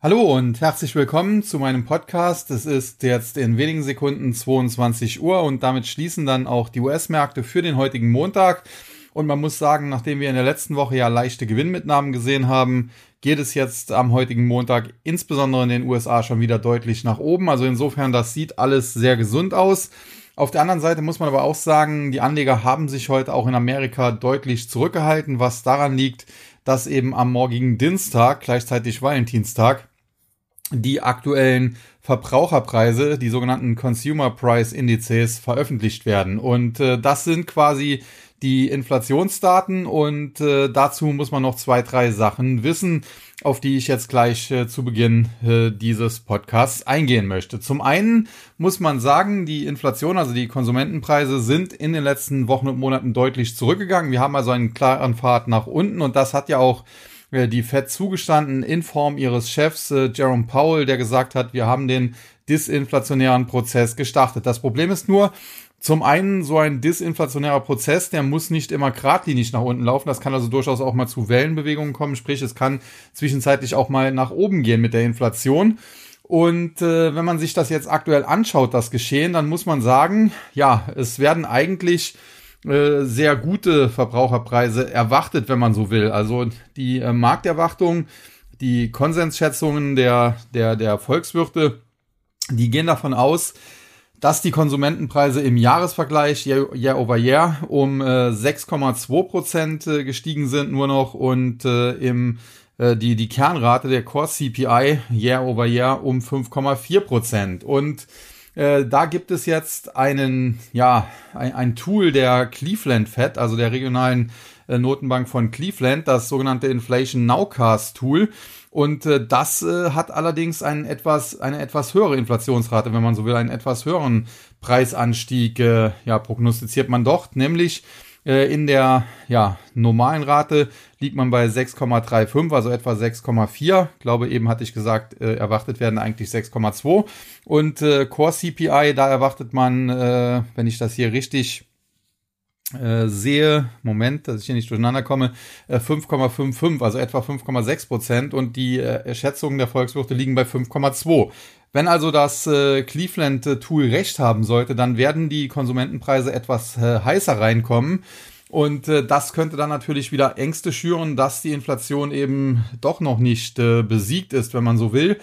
Hallo und herzlich willkommen zu meinem Podcast. Es ist jetzt in wenigen Sekunden 22 Uhr und damit schließen dann auch die US-Märkte für den heutigen Montag. Und man muss sagen, nachdem wir in der letzten Woche ja leichte Gewinnmitnahmen gesehen haben, geht es jetzt am heutigen Montag insbesondere in den USA schon wieder deutlich nach oben. Also insofern, das sieht alles sehr gesund aus. Auf der anderen Seite muss man aber auch sagen, die Anleger haben sich heute auch in Amerika deutlich zurückgehalten, was daran liegt, dass eben am morgigen Dienstag, gleichzeitig Valentinstag, die aktuellen Verbraucherpreise, die sogenannten Consumer Price Indizes, veröffentlicht werden. Und äh, das sind quasi die Inflationsdaten und äh, dazu muss man noch zwei, drei Sachen wissen, auf die ich jetzt gleich äh, zu Beginn äh, dieses Podcasts eingehen möchte. Zum einen muss man sagen, die Inflation, also die Konsumentenpreise sind in den letzten Wochen und Monaten deutlich zurückgegangen. Wir haben also einen klaren Pfad nach unten und das hat ja auch die Fed zugestanden in Form ihres Chefs äh, Jerome Powell, der gesagt hat, wir haben den disinflationären Prozess gestartet. Das Problem ist nur, zum einen so ein disinflationärer Prozess, der muss nicht immer geradlinig nach unten laufen. Das kann also durchaus auch mal zu Wellenbewegungen kommen. Sprich, es kann zwischenzeitlich auch mal nach oben gehen mit der Inflation. Und äh, wenn man sich das jetzt aktuell anschaut, das Geschehen, dann muss man sagen, ja, es werden eigentlich äh, sehr gute Verbraucherpreise erwartet, wenn man so will. Also die äh, Markterwartung, die Konsensschätzungen der, der, der Volkswirte, die gehen davon aus, dass die Konsumentenpreise im Jahresvergleich Year, year over Year um äh, 6,2 Prozent äh, gestiegen sind nur noch und äh, im äh, die die Kernrate der Core CPI Year over Year um 5,4 Prozent und äh, da gibt es jetzt einen, ja, ein, ein, Tool der Cleveland Fed, also der regionalen äh, Notenbank von Cleveland, das sogenannte Inflation Nowcast Tool. Und äh, das äh, hat allerdings einen etwas, eine etwas höhere Inflationsrate, wenn man so will, einen etwas höheren Preisanstieg, äh, ja, prognostiziert man doch, nämlich in der ja, normalen Rate liegt man bei 6,35, also etwa 6,4. Glaube eben hatte ich gesagt, äh, erwartet werden eigentlich 6,2. Und äh, Core CPI, da erwartet man, äh, wenn ich das hier richtig äh, sehe, Moment, dass ich hier nicht durcheinander komme, äh, 5,55, also etwa 5,6 Prozent und die äh, Schätzungen der Volkswirte liegen bei 5,2. Wenn also das äh, Cleveland-Tool recht haben sollte, dann werden die Konsumentenpreise etwas äh, heißer reinkommen. Und äh, das könnte dann natürlich wieder Ängste schüren, dass die Inflation eben doch noch nicht äh, besiegt ist, wenn man so will.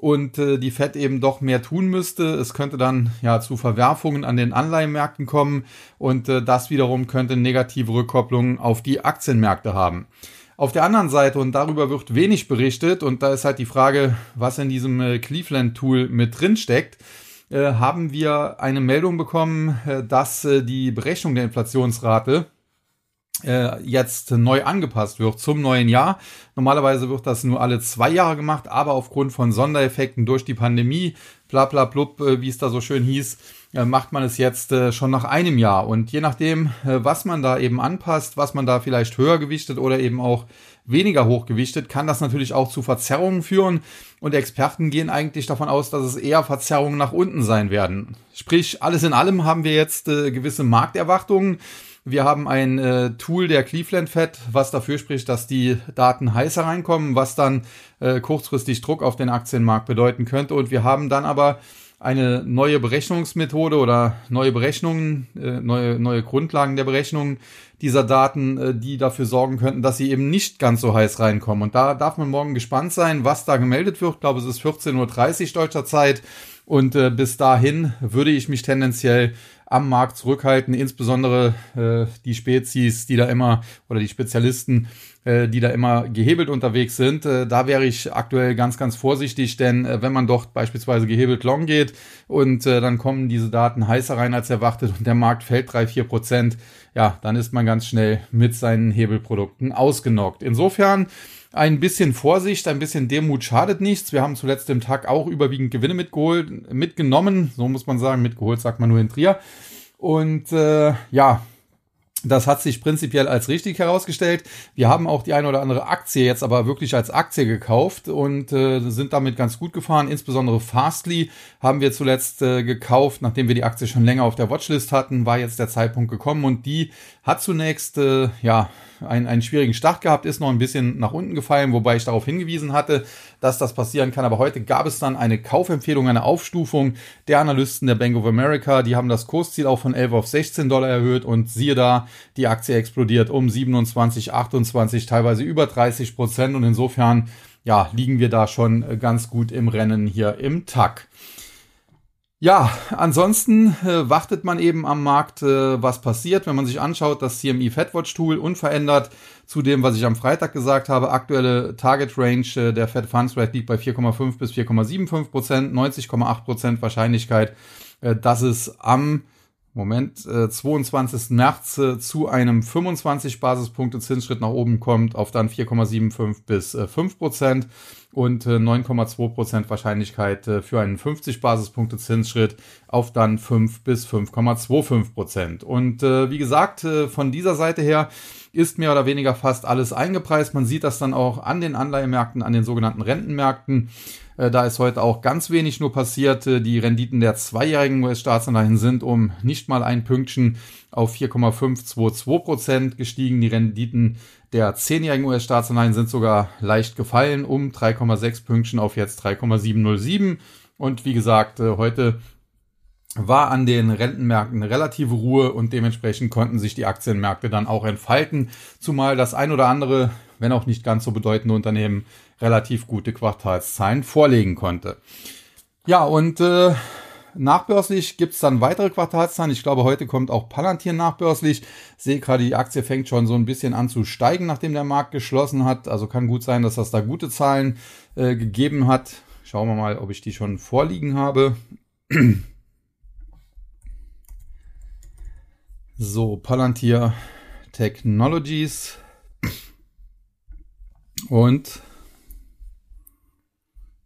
Und äh, die Fed eben doch mehr tun müsste. Es könnte dann ja zu Verwerfungen an den Anleihenmärkten kommen und äh, das wiederum könnte negative Rückkopplungen auf die Aktienmärkte haben. Auf der anderen Seite, und darüber wird wenig berichtet, und da ist halt die Frage, was in diesem äh, Cleveland-Tool mit drin steckt, äh, haben wir eine Meldung bekommen, äh, dass äh, die Berechnung der Inflationsrate äh, jetzt neu angepasst wird zum neuen Jahr. Normalerweise wird das nur alle zwei Jahre gemacht, aber aufgrund von Sondereffekten durch die Pandemie, bla bla blub, äh, wie es da so schön hieß, äh, macht man es jetzt äh, schon nach einem Jahr. Und je nachdem, was man da eben anpasst, was man da vielleicht höher gewichtet oder eben auch weniger hochgewichtet, kann das natürlich auch zu Verzerrungen führen. Und Experten gehen eigentlich davon aus, dass es eher Verzerrungen nach unten sein werden. Sprich, alles in allem haben wir jetzt gewisse Markterwartungen. Wir haben ein äh, Tool der Cleveland Fed, was dafür spricht, dass die Daten heißer reinkommen, was dann äh, kurzfristig Druck auf den Aktienmarkt bedeuten könnte. Und wir haben dann aber eine neue Berechnungsmethode oder neue Berechnungen, äh, neue, neue Grundlagen der Berechnung dieser Daten, äh, die dafür sorgen könnten, dass sie eben nicht ganz so heiß reinkommen. Und da darf man morgen gespannt sein, was da gemeldet wird. Ich glaube, es ist 14.30 Uhr deutscher Zeit. Und äh, bis dahin würde ich mich tendenziell am Markt zurückhalten, insbesondere äh, die Spezies, die da immer, oder die Spezialisten, äh, die da immer gehebelt unterwegs sind. Äh, da wäre ich aktuell ganz, ganz vorsichtig, denn äh, wenn man dort beispielsweise gehebelt long geht und äh, dann kommen diese Daten heißer rein als erwartet und der Markt fällt drei vier Prozent, ja, dann ist man ganz schnell mit seinen Hebelprodukten ausgenockt. Insofern ein bisschen Vorsicht, ein bisschen Demut schadet nichts. Wir haben zuletzt im Tag auch überwiegend Gewinne mitgeholt, mitgenommen. So muss man sagen, mitgeholt sagt man nur in Trier. Und äh, ja, Das hat sich prinzipiell als richtig herausgestellt. Wir haben auch die eine oder andere Aktie jetzt aber wirklich als Aktie gekauft und äh, sind damit ganz gut gefahren. Insbesondere Fastly haben wir zuletzt äh, gekauft, nachdem wir die Aktie schon länger auf der Watchlist hatten, war jetzt der Zeitpunkt gekommen und die hat zunächst äh, ja einen, einen schwierigen Start gehabt, ist noch ein bisschen nach unten gefallen, wobei ich darauf hingewiesen hatte, dass das passieren kann. Aber heute gab es dann eine Kaufempfehlung, eine Aufstufung der Analysten der Bank of America. Die haben das Kursziel auch von 11 auf 16 Dollar erhöht und siehe da, die Aktie explodiert um 27, 28, teilweise über 30 Prozent und insofern ja, liegen wir da schon ganz gut im Rennen hier im TAC. Ja, ansonsten äh, wartet man eben am Markt, äh, was passiert. Wenn man sich anschaut, das CME FedWatch Tool unverändert zu dem, was ich am Freitag gesagt habe. Aktuelle Target Range äh, der Fed Funds Rate liegt bei 4,5 bis 4,75 Prozent, 90,8 Prozent Wahrscheinlichkeit, äh, dass es am Moment, äh, 22. März äh, zu einem 25 Basispunkte Zinsschritt nach oben kommt auf dann 4,75 bis äh, 5 Prozent und äh, 9,2 Prozent Wahrscheinlichkeit äh, für einen 50 Basispunkte Zinsschritt auf dann 5 bis 5,25 Prozent. Und äh, wie gesagt, äh, von dieser Seite her ist mehr oder weniger fast alles eingepreist. Man sieht das dann auch an den Anleihemärkten, an den sogenannten Rentenmärkten. Äh, da ist heute auch ganz wenig nur passiert. Äh, die Renditen der zweijährigen US-Staatsanleihen sind um nicht mal ein Pünktchen auf 4,522 Prozent gestiegen. Die Renditen der zehnjährigen US-Staatsanleihen sind sogar leicht gefallen um 3,6 Pünktchen auf jetzt 3,707. Und wie gesagt, äh, heute war an den Rentenmärkten relative Ruhe und dementsprechend konnten sich die Aktienmärkte dann auch entfalten, zumal das ein oder andere, wenn auch nicht ganz so bedeutende Unternehmen relativ gute Quartalszahlen vorlegen konnte. Ja, und äh, nachbörslich gibt's dann weitere Quartalszahlen. Ich glaube, heute kommt auch Palantir nachbörslich. Sehe gerade, die Aktie fängt schon so ein bisschen an zu steigen, nachdem der Markt geschlossen hat. Also kann gut sein, dass das da gute Zahlen äh, gegeben hat. Schauen wir mal, ob ich die schon vorliegen habe. So, Palantir Technologies. Und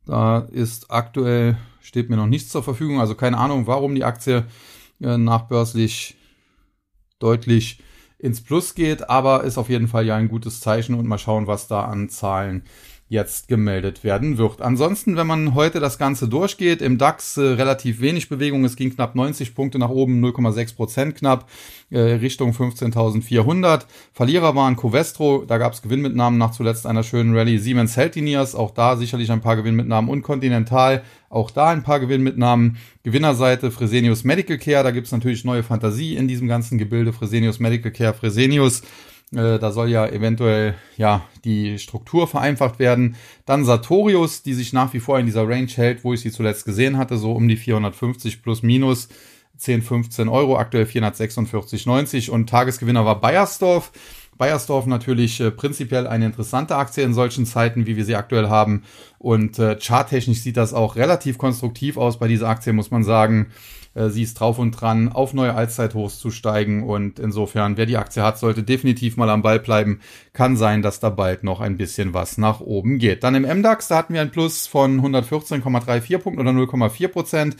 da ist aktuell, steht mir noch nichts zur Verfügung, also keine Ahnung, warum die Aktie äh, nachbörslich deutlich ins Plus geht, aber ist auf jeden Fall ja ein gutes Zeichen und mal schauen, was da an Zahlen jetzt gemeldet werden wird. Ansonsten, wenn man heute das Ganze durchgeht, im DAX äh, relativ wenig Bewegung. Es ging knapp 90 Punkte nach oben, 0,6 Prozent knapp, äh, Richtung 15.400. Verlierer waren Covestro, da gab es Gewinnmitnahmen nach zuletzt einer schönen Rallye. Siemens Healthineers, auch da sicherlich ein paar Gewinnmitnahmen. Und Continental, auch da ein paar Gewinnmitnahmen. Gewinnerseite Fresenius Medical Care, da gibt es natürlich neue Fantasie in diesem ganzen Gebilde. Fresenius Medical Care, Fresenius da soll ja eventuell ja die Struktur vereinfacht werden. Dann Sartorius, die sich nach wie vor in dieser Range hält, wo ich sie zuletzt gesehen hatte, so um die 450 plus minus 10, 15 Euro, aktuell 446,90 und Tagesgewinner war Bayersdorf. Bayersdorf natürlich äh, prinzipiell eine interessante Aktie in solchen Zeiten, wie wir sie aktuell haben. Und äh, charttechnisch sieht das auch relativ konstruktiv aus bei dieser Aktie, muss man sagen. Äh, sie ist drauf und dran, auf neue Allzeithochs zu steigen. Und insofern, wer die Aktie hat, sollte definitiv mal am Ball bleiben. Kann sein, dass da bald noch ein bisschen was nach oben geht. Dann im MDAX, da hatten wir ein Plus von 114,34 Punkten oder 0,4 Prozent.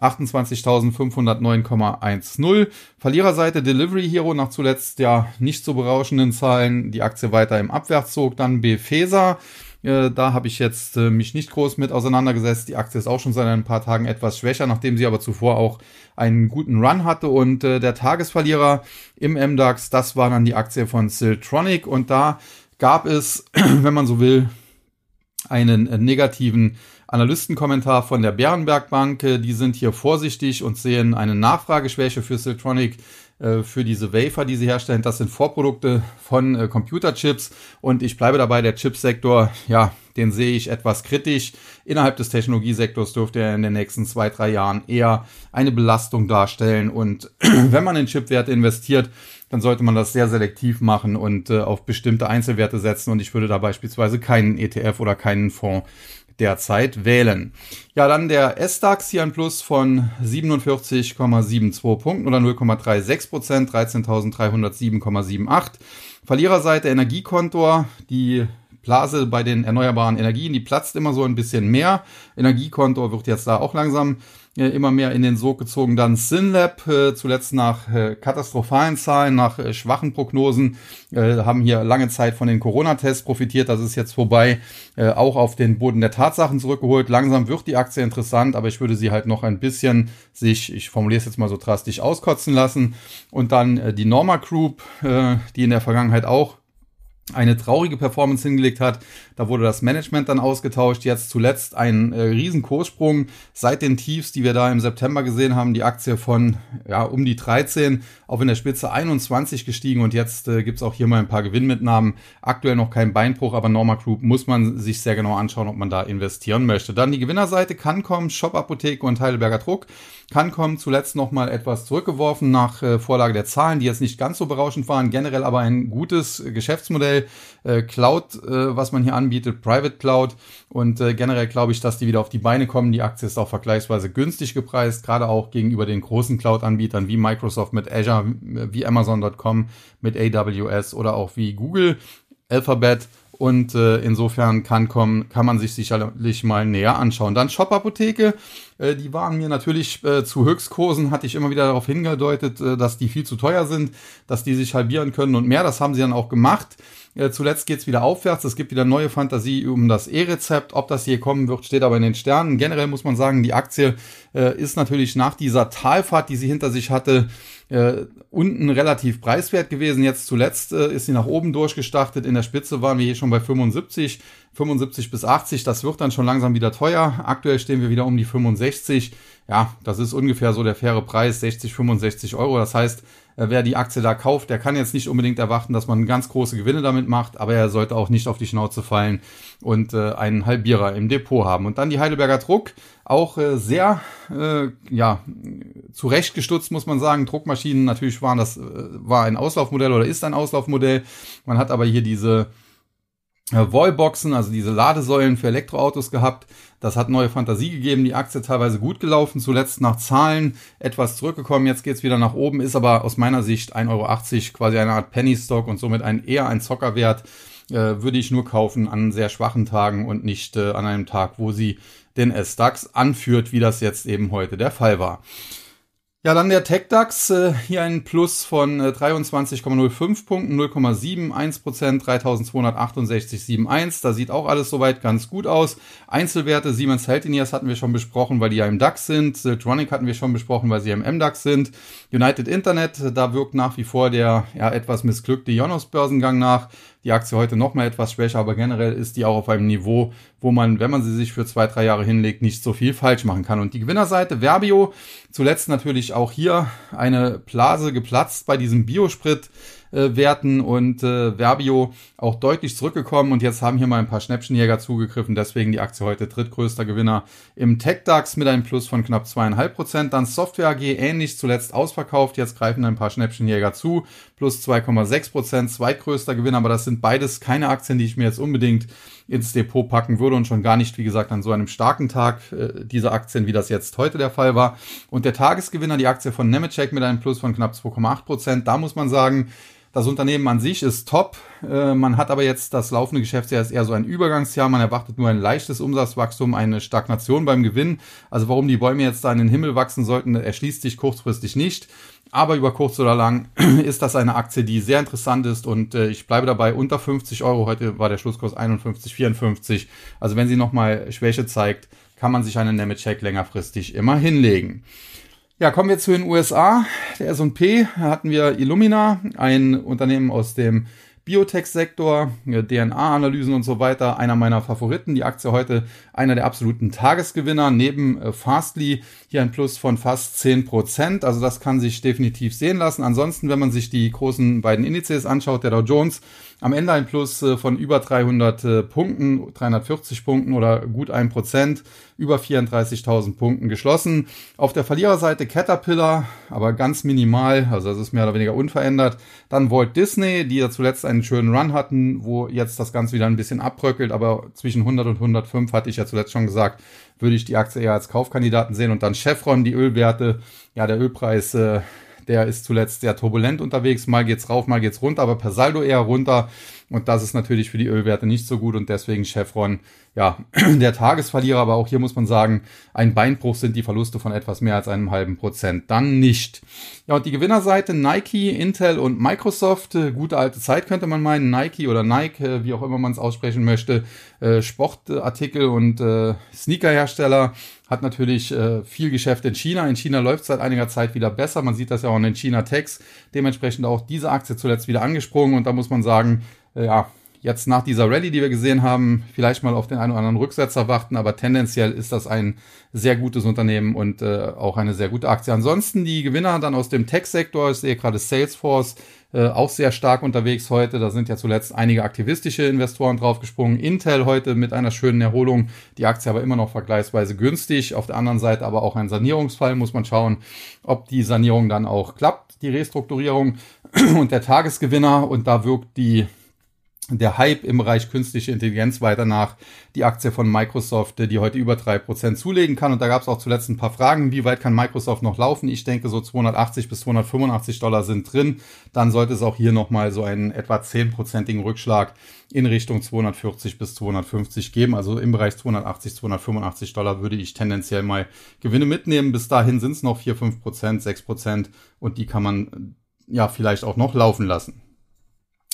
28.509,10. Verliererseite Delivery Hero nach zuletzt ja nicht so berauschenden Zahlen. Die Aktie weiter im Abwärtszug. Dann Befesa äh, da habe ich jetzt äh, mich nicht groß mit auseinandergesetzt. Die Aktie ist auch schon seit ein paar Tagen etwas schwächer, nachdem sie aber zuvor auch einen guten Run hatte. Und äh, der Tagesverlierer im MDAX, das war dann die Aktie von Siltronic. Und da gab es, wenn man so will, einen äh, negativen Analystenkommentar von der Bärenberg Bank. Die sind hier vorsichtig und sehen eine Nachfrageschwäche für Siltronic äh, für diese Wafer, die sie herstellen. Das sind Vorprodukte von äh, Computerchips und ich bleibe dabei, der Chipsektor, ja, den sehe ich etwas kritisch. Innerhalb des Technologiesektors dürfte er in den nächsten zwei, drei Jahren eher eine Belastung darstellen. Und wenn man in Chipwerte investiert, dann sollte man das sehr selektiv machen und äh, auf bestimmte Einzelwerte setzen. Und ich würde da beispielsweise keinen ETF oder keinen Fonds derzeit wählen. Ja, dann der S-DAX hier ein Plus von 47,72 Punkten oder 0,36 Prozent, 13.307,78. Verliererseite Energiekontor, die Blase bei den erneuerbaren Energien, die platzt immer so ein bisschen mehr. Energiekonto wird jetzt da auch langsam äh, immer mehr in den Sog gezogen. Dann Synlab, äh, zuletzt nach äh, katastrophalen Zahlen, nach schwachen Prognosen, haben hier lange Zeit von den Corona-Tests profitiert. Das ist jetzt vorbei, auch auf den Boden der Tatsachen zurückgeholt. Langsam wird die Aktie interessant, aber ich würde sie halt noch ein bisschen sich, ich formuliere es jetzt mal so drastisch, auskotzen lassen. Und dann die Norma Group, die in der Vergangenheit auch eine traurige Performance hingelegt hat. Da wurde das Management dann ausgetauscht. Jetzt zuletzt ein äh, riesen Kurssprung seit den Tiefs, die wir da im September gesehen haben. Die Aktie von ja, um die 13 auf in der Spitze 21 gestiegen und jetzt äh, gibt's auch hier mal ein paar Gewinnmitnahmen. Aktuell noch kein Beinbruch, aber Norma Group muss man sich sehr genau anschauen, ob man da investieren möchte. Dann die Gewinnerseite kann kommen, Shop Apotheke und Heidelberger Druck. Kann kommen, zuletzt nochmal etwas zurückgeworfen nach äh, Vorlage der Zahlen, die jetzt nicht ganz so berauschend waren, generell aber ein gutes Geschäftsmodell. Äh, Cloud, äh, was man hier anbietet, Private Cloud und äh, generell glaube ich, dass die wieder auf die Beine kommen. Die Aktie ist auch vergleichsweise günstig gepreist, gerade auch gegenüber den großen Cloud-Anbietern wie Microsoft mit Azure, wie Amazon.com mit AWS oder auch wie Google, Alphabet und äh, insofern kann kommen, kann man sich sicherlich mal näher anschauen. Dann Shop-Apotheke, äh, die waren mir natürlich äh, zu Höchstkursen, hatte ich immer wieder darauf hingedeutet, äh, dass die viel zu teuer sind, dass die sich halbieren können und mehr. Das haben sie dann auch gemacht. Äh, zuletzt geht's wieder aufwärts. Es gibt wieder neue Fantasie um das E-Rezept. Ob das hier kommen wird, steht aber in den Sternen. Generell muss man sagen, die Aktie äh, ist natürlich nach dieser Talfahrt, die sie hinter sich hatte, äh, unten relativ preiswert gewesen. Jetzt zuletzt äh, ist sie nach oben durchgestartet. In der Spitze waren wir hier schon bei 75, 75 bis 80. Das wird dann schon langsam wieder teuer. Aktuell stehen wir wieder um die 65. Ja, das ist ungefähr so der faire Preis, 60, 65 Euro. Das heißt, äh, wer die Aktie da kauft, der kann jetzt nicht unbedingt erwarten, dass man ganz große Gewinne damit macht, aber er sollte auch nicht auf die Schnauze fallen und äh, einen Halbierer im Depot haben. Und dann die Heidelberger Druck, auch äh, sehr äh, ja zurechtgestutzt muss man sagen. Druckmaschinen natürlich waren das äh, war ein Auslaufmodell oder ist ein Auslaufmodell. Man hat aber hier diese Wallboxen, also diese Ladesäulen für Elektroautos gehabt. Das hat neue Fantasie gegeben, die Aktie teilweise gut gelaufen, zuletzt nach Zahlen etwas zurückgekommen, jetzt geht's wieder nach oben, ist aber aus meiner Sicht 1,80 Euro quasi eine Art Penny Stock und somit ein eher ein Zockerwert. Äh, würde ich nur kaufen an sehr schwachen Tagen und nicht äh, an einem Tag, wo sie den S-DAX anführt, wie das jetzt eben heute der Fall war. Ja, dann der TechDAX, äh, hier ein Plus von äh, 23,05 Punkten, 0,71 Prozent, 3268,71. Da sieht auch alles soweit ganz gut aus. Einzelwerte, Siemens Healthineers hatten wir schon besprochen, weil die ja im DAX sind. Siltronic hatten wir schon besprochen, weil sie ja im MDAX sind. United Internet, da wirkt nach wie vor der ja, etwas missglückte Jonas-Börsengang nach. Die Aktie heute noch mal etwas schwächer, aber generell ist die auch auf einem Niveau, wo man, wenn man sie sich für zwei, drei Jahre hinlegt, nicht so viel falsch machen kann. Und die Gewinnerseite Verbio, zuletzt natürlich auch hier eine Blase geplatzt bei diesem Biosprit äh, Werten und äh, Verbio auch deutlich zurückgekommen und jetzt haben hier mal ein paar Schnäppchenjäger zugegriffen, deswegen die Aktie heute drittgrößter Gewinner im TechDAX mit einem Plus von knapp zweieinhalb Prozent. Dann Software AG ähnlich zuletzt ausverkauft, jetzt greifen ein paar Schnäppchenjäger zu, plus 2,6 Prozent, zweitgrößter Gewinner, aber das sind beides keine Aktien, die ich mir jetzt unbedingt ins Depot packen würde und schon gar nicht, wie gesagt, an so einem starken Tag äh, diese Aktien, wie das jetzt heute der Fall war. Und der Tagesgewinner, die Aktie von Nemetschek mit einem Plus von knapp 2,8 Prozent, da muss man sagen, das Unternehmen an sich ist top. Äh, man hat aber jetzt das laufende Geschäftsjahr ist eher so ein Übergangsjahr. Man erwartet nur ein leichtes Umsatzwachstum, eine Stagnation beim Gewinn. Also warum die Bäume jetzt da in den Himmel wachsen sollten, erschließt sich kurzfristig nicht. Aber über kurz oder lang ist das eine Aktie, die sehr interessant ist und äh, ich bleibe dabei unter 50 Euro. Heute war der Schlusskurs 51,54. Also wenn sie nochmal Schwäche zeigt, kann man sich einen Nemetschek längerfristig immer hinlegen. Ja, kommen wir zu den USA. Der S&P hatten wir Illumina, ein Unternehmen aus dem Biotech-Sektor, äh, DNA-Analysen und so weiter, einer meiner Favoriten. Die Aktie heute einer der absoluten Tagesgewinner, neben äh, Fastly hier ein Plus von fast 10 Prozent. Also das kann sich definitiv sehen lassen. Ansonsten, wenn man sich die großen beiden Indizes anschaut, der Dow Jones am Ende ein Plus äh, von über 300 Punkten, 340 Punkten oder gut ein Prozent, über 34.000 Punkten geschlossen. Auf der Verliererseite Caterpillar, aber ganz minimal, also das ist mehr oder weniger unverändert. Dann Walt Disney, die ja zuletzt einen schönen Run hatten, wo jetzt das Ganze wieder ein bisschen abbröckelt, aber zwischen 100 und 105 hatte ich ja zuletzt schon gesagt, würde ich die Aktie eher als Kaufkandidaten sehen. Und dann Chevron, die Ölwerte, ja, der Ölpreis, äh, der ist zuletzt sehr turbulent unterwegs. Mal geht's rauf, mal geht's runter, aber per Saldo eher runter. Und das ist natürlich für die Ölwerte nicht so gut und deswegen Chevron, ja, der Tagesverlierer. Aber auch hier muss man sagen, ein Beinbruch sind die Verluste von etwas mehr als einem halben Prozent. Dann nicht. Ja, und die Gewinnerseite Nike, Intel und Microsoft. Äh, gute alte Zeit könnte man meinen. Nike oder Nike, äh, wie auch immer man es aussprechen möchte. Äh, Sportartikel und Sneakerhersteller hat natürlich viel Geschäft in China. In China läuft es seit einiger Zeit wieder besser. Man sieht das ja auch in den China Techs. Dementsprechend auch diese Aktie zuletzt wieder angesprungen. Und da muss man sagen, ja, jetzt nach dieser Rallye, die wir gesehen haben, vielleicht mal auf den einen oder anderen Rücksetzer warten. Aber tendenziell ist das ein sehr gutes Unternehmen und äh, auch eine sehr gute Aktie. Ansonsten die Gewinner dann aus dem Tech-Sektor. Ich sehe gerade Salesforce äh, auch sehr stark unterwegs heute. Da sind ja zuletzt einige aktivistische Investoren draufgesprungen. Intel heute mit einer schönen Erholung. Die Aktie aber immer noch vergleichsweise günstig. Auf der anderen Seite aber auch ein Sanierungsfall. Muss man schauen, ob die Sanierung dann auch klappt, die Restrukturierung und der Tagesgewinner. Und da wirkt die der Hype im Bereich künstliche Intelligenz weiter nach. Die Aktie von Microsoft, die heute über drei Prozent zulegen kann. Und da gab es auch zuletzt ein paar Fragen. Wie weit kann Microsoft noch laufen? Ich denke, so 280 bis 285 Dollar sind drin. Dann sollte es auch hier nochmal so einen etwa zehnprozentigen Rückschlag in Richtung 240 bis 250 geben. Also im Bereich 280, 285 Dollar würde ich tendenziell mal Gewinne mitnehmen. Bis dahin sind es noch 4, 5 Prozent, 6 Prozent. Und die kann man ja vielleicht auch noch laufen lassen.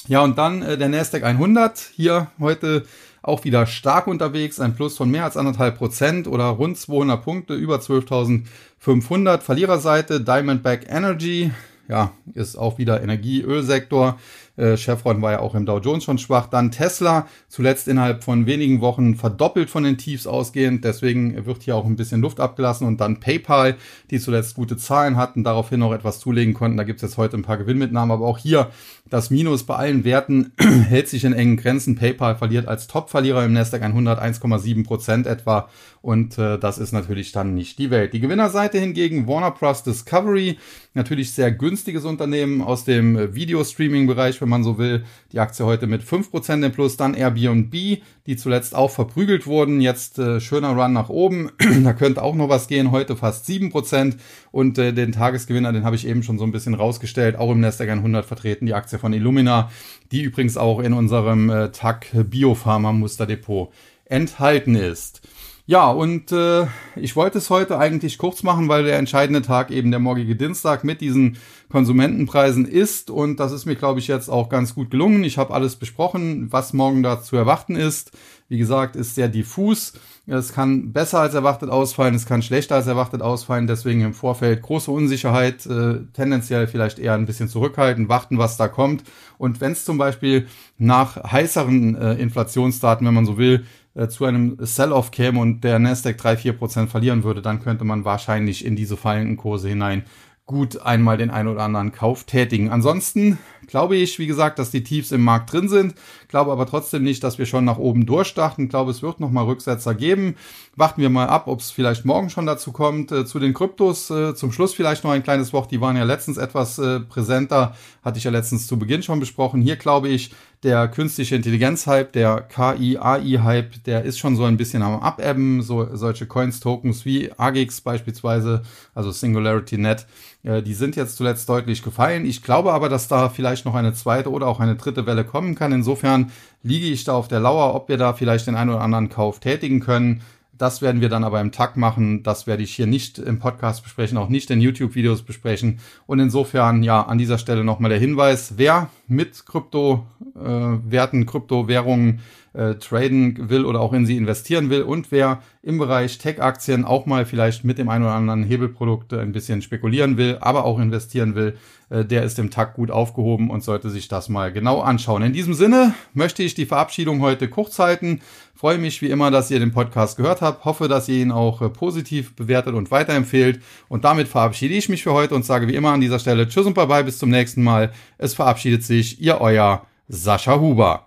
Ja, und dann äh, der Nasdaq 100. Hier heute auch wieder stark unterwegs. Ein Plus von mehr als anderthalb Prozent oder rund 200 Punkte, über 12.500. Verliererseite Diamondback Energy. Ja, ist auch wieder Energie-Ölsektor. Äh, Chevron war ja auch im Dow Jones schon schwach. Dann Tesla, zuletzt innerhalb von wenigen Wochen verdoppelt von den Tiefs ausgehend. Deswegen wird hier auch ein bisschen Luft abgelassen. Und dann PayPal, die zuletzt gute Zahlen hatten, daraufhin noch etwas zulegen konnten. Da gibt es jetzt heute ein paar Gewinnmitnahmen. Aber auch hier das Minus bei allen Werten hält sich in engen Grenzen. PayPal verliert als Top-Verlierer im Nasdaq 100 1,7 Prozent etwa. Und äh, das ist natürlich dann nicht die Welt. Die Gewinnerseite hingegen Warner Bros. Discovery. Natürlich sehr günstiges Unternehmen aus dem äh, Videostreaming-Bereich wenn man so will. Die Aktie heute mit 5% im Plus. Dann Airbnb, die zuletzt auch verprügelt wurden. Jetzt äh, schöner Run nach oben. da könnte auch noch was gehen. Heute fast 7%. Und äh, den Tagesgewinner, den habe ich eben schon so ein bisschen rausgestellt. Auch im Nasdaq 100 vertreten die Aktie von Illumina, die übrigens auch in unserem äh, TAC Biopharma Musterdepot enthalten ist. Ja, und äh, ich wollte es heute eigentlich kurz machen, weil der entscheidende Tag eben der morgige Dienstag mit diesen Konsumentenpreisen ist. Und das ist mir, glaube ich, jetzt auch ganz gut gelungen. Ich habe alles besprochen, was morgen da zu erwarten ist. Wie gesagt, ist sehr diffus. Es kann besser als erwartet ausfallen, es kann schlechter als erwartet ausfallen. Deswegen im Vorfeld große Unsicherheit, äh, tendenziell vielleicht eher ein bisschen zurückhalten, warten, was da kommt. Und wenn es zum Beispiel nach heißeren äh, Inflationsdaten, wenn man so will, äh, zu einem Sell-off käme und der Nasdaq 3-4% verlieren würde, dann könnte man wahrscheinlich in diese fallenden Kurse hinein gut einmal den ein oder anderen Kauf tätigen. Ansonsten glaube ich, wie gesagt, dass die Tiefs im Markt drin sind, glaube aber trotzdem nicht, dass wir schon nach oben durchstarten. Ich glaube, es wird nochmal Rücksetzer geben. Warten wir mal ab, ob es vielleicht morgen schon dazu kommt. Äh, zu den Kryptos äh, zum Schluss vielleicht noch ein kleines Wort. Die waren ja letztens etwas äh, präsenter, hatte ich ja letztens zu Beginn schon besprochen. Hier glaube ich, der künstliche Intelligenz-Hype, der KI-AI-Hype, der ist schon so ein bisschen am Abebben. So, solche Coins-Tokens wie AGX beispielsweise, also Singularity Net, die sind jetzt zuletzt deutlich gefallen. Ich glaube aber, dass da vielleicht noch eine zweite oder auch eine dritte Welle kommen kann. Insofern liege ich da auf der Lauer, ob wir da vielleicht den einen oder anderen Kauf tätigen können. Das werden wir dann aber im Tag machen. Das werde ich hier nicht im Podcast besprechen, auch nicht in YouTube-Videos besprechen. Und insofern, ja, an dieser Stelle nochmal der Hinweis, wer mit Kryptowerten, äh, Kryptowährungen äh, traden will oder auch in sie investieren will und wer im Bereich Tech-Aktien auch mal vielleicht mit dem einen oder anderen Hebelprodukt ein bisschen spekulieren will, aber auch investieren will, äh, der ist im Tag gut aufgehoben und sollte sich das mal genau anschauen. In diesem Sinne möchte ich die Verabschiedung heute kurz halten. Freue mich wie immer, dass ihr den Podcast gehört habt. Hoffe, dass ihr ihn auch äh, positiv bewertet und weiterempfehlt. Und damit verabschiede ich mich für heute und sage wie immer an dieser Stelle Tschüss und Bye-bye, bis zum nächsten Mal. Es verabschiedet sich Ihr euer Sascha Huber.